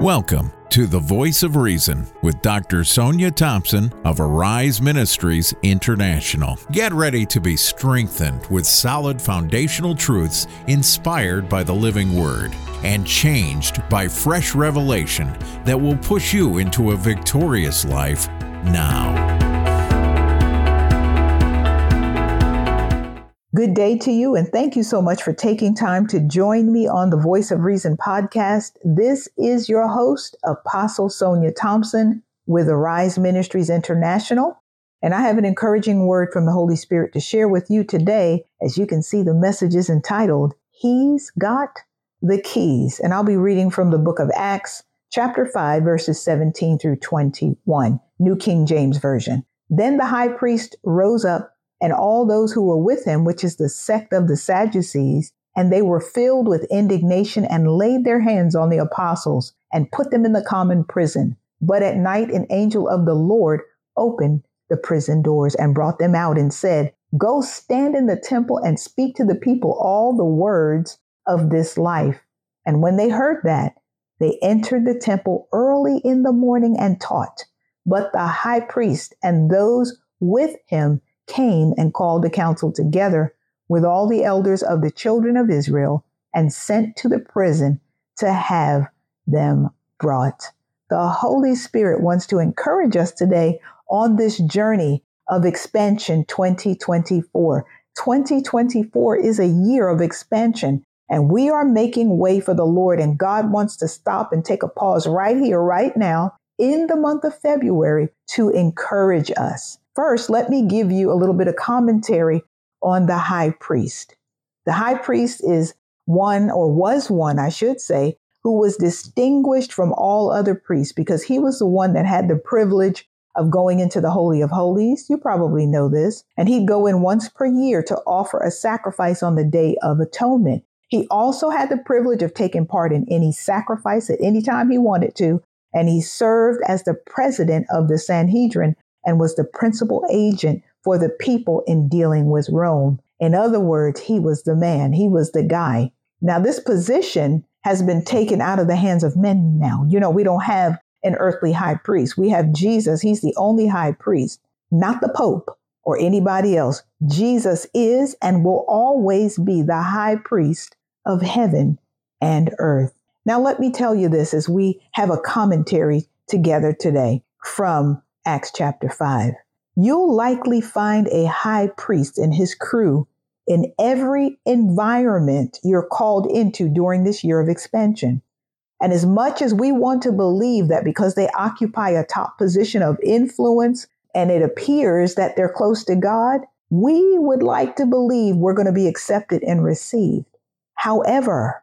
Welcome to the Voice of Reason with Dr. Sonya Thompson of Arise Ministries International. Get ready to be strengthened with solid foundational truths inspired by the living word and changed by fresh revelation that will push you into a victorious life now. Good day to you, and thank you so much for taking time to join me on the Voice of Reason podcast. This is your host, Apostle Sonya Thompson with Arise Ministries International. And I have an encouraging word from the Holy Spirit to share with you today. As you can see, the message is entitled, He's Got the Keys. And I'll be reading from the book of Acts, chapter 5, verses 17 through 21, New King James Version. Then the high priest rose up and all those who were with him, which is the sect of the Sadducees, and they were filled with indignation and laid their hands on the apostles and put them in the common prison. But at night, an angel of the Lord opened the prison doors and brought them out and said, Go stand in the temple and speak to the people all the words of this life. And when they heard that, they entered the temple early in the morning and taught. But the high priest and those with him came and called the council together with all the elders of the children of Israel and sent to the prison to have them brought. The Holy Spirit wants to encourage us today on this journey of expansion 2024. 2024 is a year of expansion, and we are making way for the Lord. And God wants to stop and take a pause right here, right now, in the month of February to encourage us. First, let me give you a little bit of commentary on the high priest. The high priest is one, or was one, I should say, who was distinguished from all other priests because he was the one that had the privilege of going into the Holy of Holies. You probably know this. And he'd go in once per year to offer a sacrifice on the Day of Atonement. He also had the privilege of taking part in any sacrifice at any time he wanted to. And he served as the president of the Sanhedrin, and was the principal agent for the people in dealing with Rome. In other words, he was the man, he was the guy. Now, this position has been taken out of the hands of men now. You know, we don't have an earthly high priest. We have Jesus. He's the only high priest, not the Pope or anybody else. Jesus is and will always be the high priest of heaven and earth. Now, let me tell you this as we have a commentary together today from Acts chapter 5. You'll likely find a high priest and his crew in every environment you're called into during this year of expansion. And as much as we want to believe that because they occupy a top position of influence and it appears that they're close to God, we would like to believe we're going to be accepted and received. However,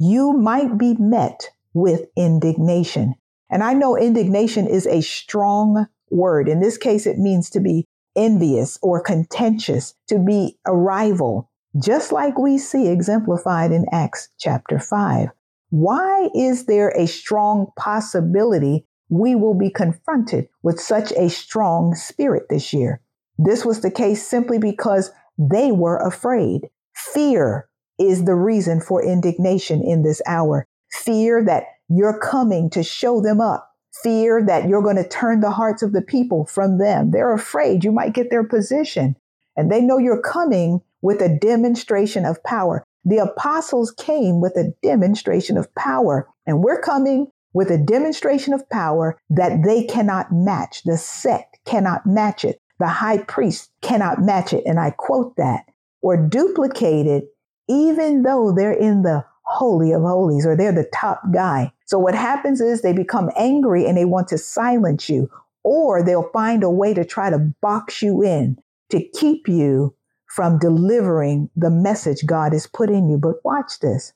you might be met with indignation. And I know indignation is a strong word. In this case, it means to be envious or contentious, to be a rival, just like we see exemplified in Acts chapter 5. Why is there a strong possibility we will be confronted with such a strong spirit this year? This was the case simply because they were afraid. Fear is the reason for indignation in this hour. Fear that you're coming to show them up fear that you're going to turn the hearts of the people from them. They're afraid you might get their position. And they know you're coming with a demonstration of power. The apostles came with a demonstration of power, and we're coming with a demonstration of power that they cannot match. The sect cannot match it. The high priest cannot match it. And I quote that or duplicate it, even though they're in the holy of holies or they're the top guy. So what happens is they become angry and they want to silence you, or they'll find a way to try to box you in to keep you from delivering the message God has put in you. But watch this.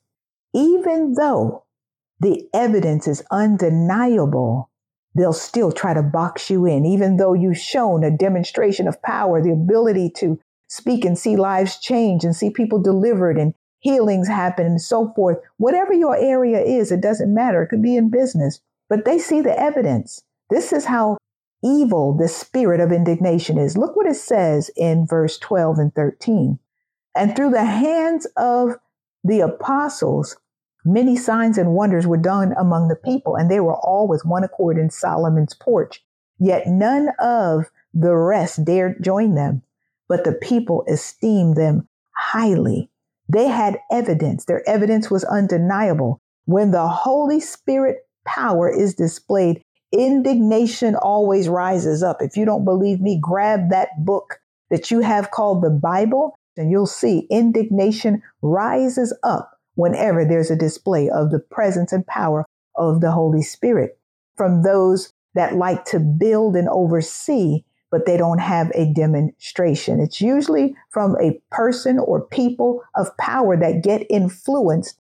Even though the evidence is undeniable, they'll still try to box you in, even though you've shown a demonstration of power, the ability to speak and see lives change and see people delivered and healings happen and so forth. Whatever your area is, it doesn't matter. It could be in business, but they see the evidence. This is how evil the spirit of indignation is. Look what it says in verse 12 and 13. And through the hands of the apostles, Many signs and wonders were done among the people, and they were all with one accord in Solomon's porch. Yet none of the rest dared join them, but the people esteemed them highly. They had evidence. Their evidence was undeniable. When the Holy Spirit power is displayed, indignation always rises up. If you don't believe me, grab that book that you have called the Bible, and you'll see indignation rises up whenever there's a display of the presence and power of the Holy Spirit. From those that like to build and oversee, but they don't have a demonstration. It's usually from a person or people of power that get influenced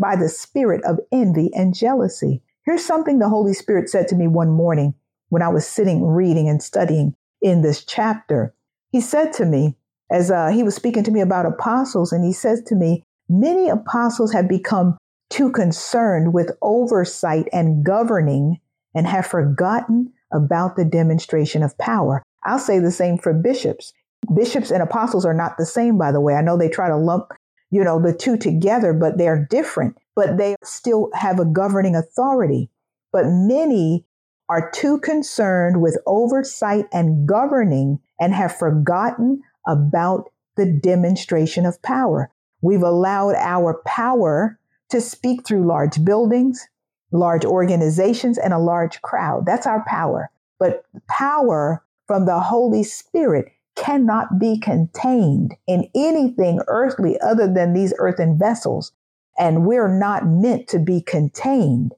by the spirit of envy and jealousy. Here's something the Holy Spirit said to me one morning when I was sitting reading and studying in this chapter. He said to me, as uh, he was speaking to me about apostles, and he says to me, Many apostles have become too concerned with oversight and governing and have forgotten about the demonstration of power. I'll say the same for bishops. Bishops and apostles are not the same, by the way. I know they try to lump, you know, the two together, but they're different, but they still have a governing authority. But many are too concerned with oversight and governing and have forgotten about the demonstration of power. We've allowed our power to speak through large buildings, large organizations, and a large crowd. That's our power. But power from the Holy Spirit cannot be contained in anything earthly other than these earthen vessels. And we're not meant to be contained.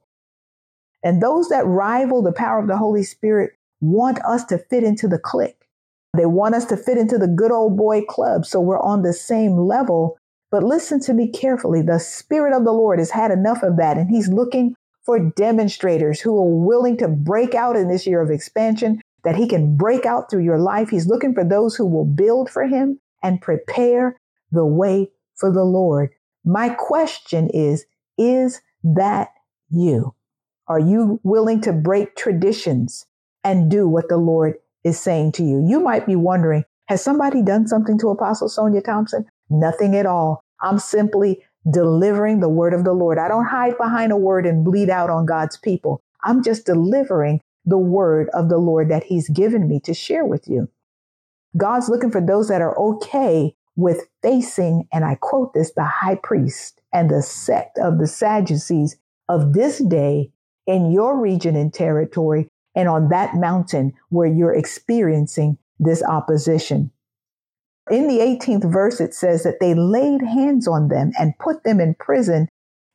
And those that rival the power of the Holy Spirit want us to fit into the clique. They want us to fit into the good old boy club. So we're on the same level. But listen to me carefully. The Spirit of the Lord has had enough of that, and He's looking for demonstrators who are willing to break out in this year of expansion, that He can break out through your life. He's looking for those who will build for Him and prepare the way for the Lord. My question is Is that you? Are you willing to break traditions and do what the Lord is saying to you? You might be wondering, has somebody done something to Apostle Sonya Thompson? Nothing at all. I'm simply delivering the word of the Lord. I don't hide behind a word and bleed out on God's people. I'm just delivering the word of the Lord that He's given me to share with you. God's looking for those that are okay with facing, and I quote this, the high priest and the sect of the Sadducees of this day in your region and territory and on that mountain where you're experiencing this opposition. In the 18th verse, it says that they laid hands on them and put them in prison.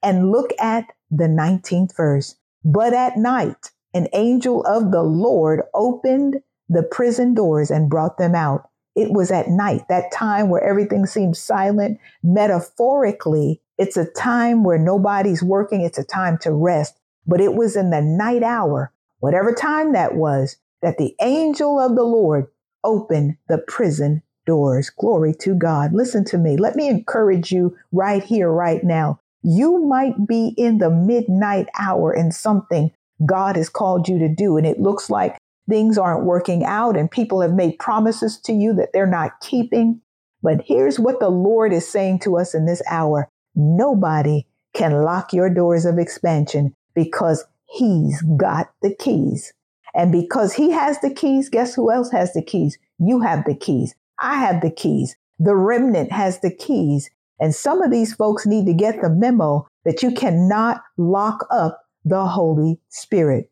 And look at the 19th verse. But at night, an angel of the Lord opened the prison doors and brought them out. It was at night, that time where everything seems silent. Metaphorically, it's a time where nobody's working, it's a time to rest. But it was in the night hour, whatever time that was, that the angel of the Lord opened the prison doors. Glory to God. Listen to me. Let me encourage you right here, right now. You might be in the midnight hour in something God has called you to do, and it looks like things aren't working out, and people have made promises to you that they're not keeping. But here's what the Lord is saying to us in this hour nobody can lock your doors of expansion because He's got the keys. And because He has the keys, guess who else has the keys? You have the keys. I have the keys. The remnant has the keys. And some of these folks need to get the memo that you cannot lock up the Holy Spirit.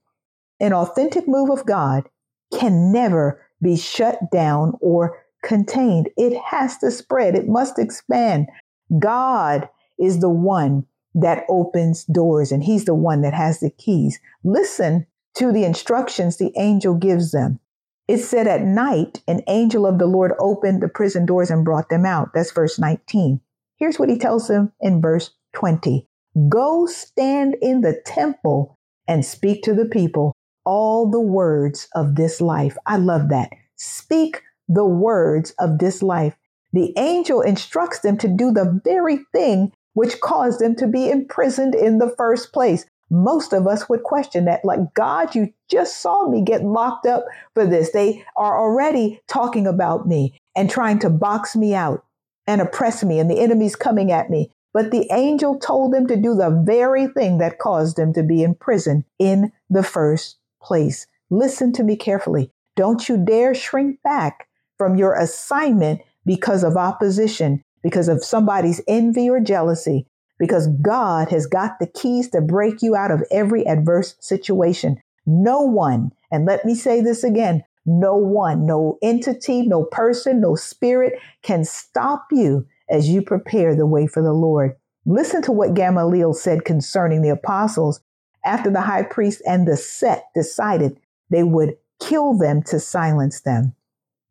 An authentic move of God can never be shut down or contained. It has to spread, it must expand. God is the one that opens doors, and He's the one that has the keys. Listen to the instructions the angel gives them. It said at night, an angel of the Lord opened the prison doors and brought them out. That's verse 19. Here's what he tells them in verse 20 Go stand in the temple and speak to the people all the words of this life. I love that. Speak the words of this life. The angel instructs them to do the very thing which caused them to be imprisoned in the first place most of us would question that. Like, God, you just saw me get locked up for this. They are already talking about me and trying to box me out and oppress me, and the enemy's coming at me. But the angel told them to do the very thing that caused them to be in prison in the first place. Listen to me carefully. Don't you dare shrink back from your assignment because of opposition, because of somebody's envy or jealousy, because God has got the keys to break you out of every adverse situation. No one, and let me say this again no one, no entity, no person, no spirit can stop you as you prepare the way for the Lord. Listen to what Gamaliel said concerning the apostles after the high priest and the sect decided they would kill them to silence them.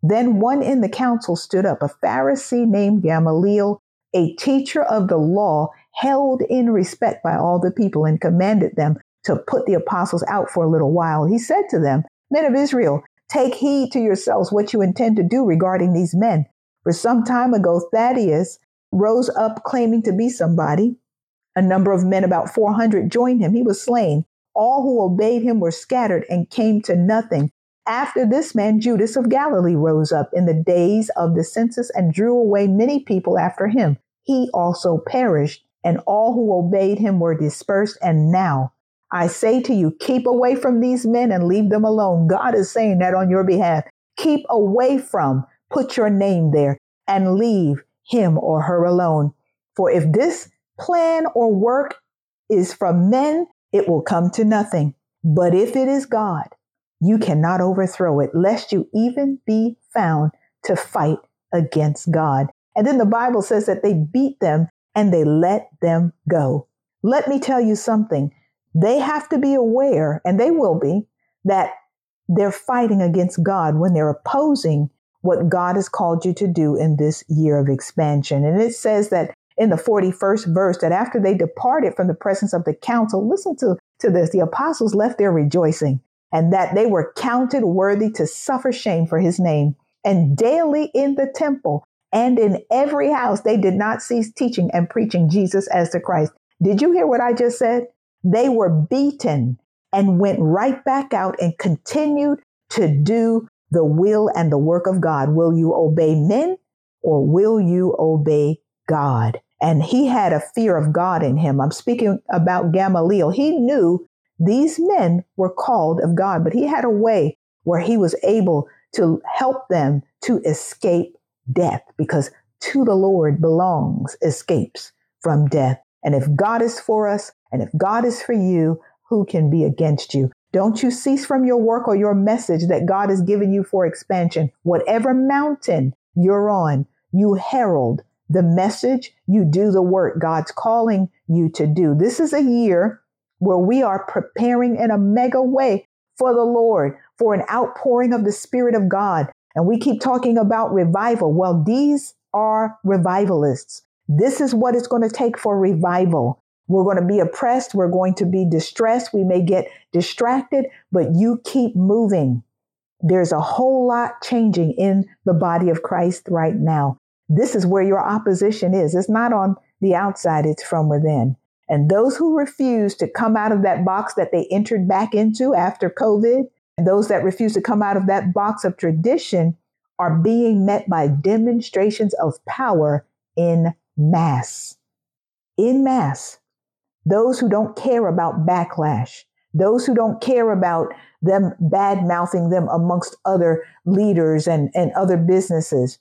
Then one in the council stood up, a Pharisee named Gamaliel, a teacher of the law, held in respect by all the people, and commanded them to put the apostles out for a little while. He said to them, Men of Israel, take heed to yourselves what you intend to do regarding these men. For some time ago, Thaddeus rose up claiming to be somebody. A number of men, about 400, joined him. He was slain. All who obeyed him were scattered and came to nothing. After this man, Judas of Galilee rose up in the days of the census and drew away many people after him. He also perished, and all who obeyed him were dispersed. And now I say to you, keep away from these men and leave them alone. God is saying that on your behalf. Keep away from, put your name there, and leave him or her alone. For if this plan or work is from men, it will come to nothing. But if it is God, you cannot overthrow it, lest you even be found to fight against God. And then the Bible says that they beat them and they let them go. Let me tell you something. They have to be aware, and they will be, that they're fighting against God when they're opposing what God has called you to do in this year of expansion. And it says that in the 41st verse that after they departed from the presence of the council, listen to, to this, the apostles left there rejoicing and that they were counted worthy to suffer shame for his name. And daily in the temple and in every house, they did not cease teaching and preaching Jesus as the Christ. Did you hear what I just said? They were beaten and went right back out and continued to do the will and the work of God. Will you obey men or will you obey God? And he had a fear of God in him. I'm speaking about Gamaliel. He knew these men were called of God, but he had a way where he was able to help them to escape death because to the Lord belongs escapes from death. And if God is for us and if God is for you, who can be against you? Don't you cease from your work or your message that God has given you for expansion. Whatever mountain you're on, you herald the message, you do the work God's calling you to do. This is a year where we are preparing in a mega way for the Lord, for an outpouring of the Spirit of God. And we keep talking about revival. Well, these are revivalists. This is what it's going to take for revival. We're going to be oppressed. We're going to be distressed. We may get distracted, but you keep moving. There's a whole lot changing in the body of Christ right now. This is where your opposition is. It's not on the outside, it's from within. And those who refuse to come out of that box that they entered back into after COVID, those that refuse to come out of that box of tradition are being met by demonstrations of power in mass. In mass. Those who don't care about backlash, those who don't care about them bad mouthing them amongst other leaders and, and other businesses.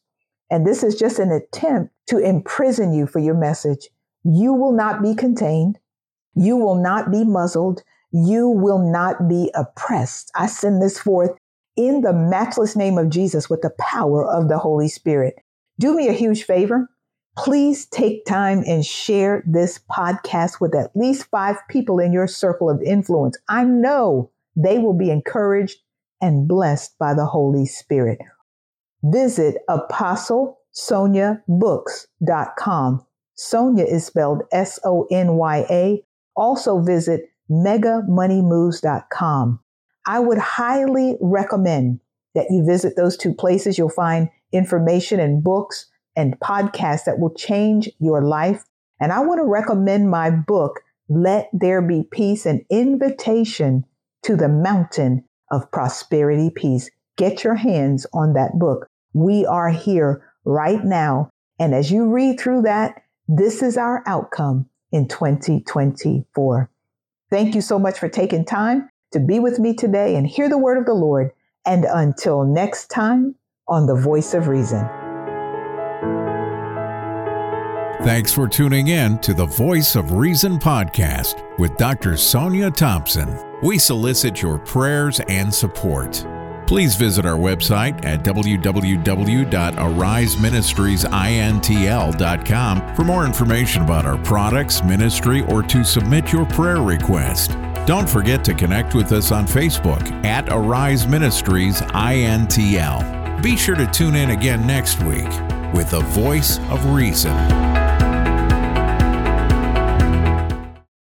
And this is just an attempt to imprison you for your message. You will not be contained. You will not be muzzled. You will not be oppressed. I send this forth in the matchless name of Jesus with the power of the Holy Spirit. Do me a huge favor. Please take time and share this podcast with at least five people in your circle of influence. I know they will be encouraged and blessed by the Holy Spirit. Visit apostlesonyabooks.com Sonya is spelled S O N Y A. Also visit megamoneymoves.com. I would highly recommend that you visit those two places. You'll find information and books and podcasts that will change your life. And I want to recommend my book, Let There Be Peace, an invitation to the mountain of prosperity peace. Get your hands on that book. We are here right now. And as you read through that, This is our outcome in 2024. Thank you so much for taking time to be with me today and hear the word of the Lord. And until next time on The Voice of Reason. Thanks for tuning in to the Voice of Reason podcast with Dr. Sonya Thompson. We solicit your prayers and support. Please visit our website at www.ariseministriesintl.com for more information about our products, ministry, or to submit your prayer request. Don't forget to connect with us on Facebook at Arise Ministries INTL. Be sure to tune in again next week with the Voice of Reason.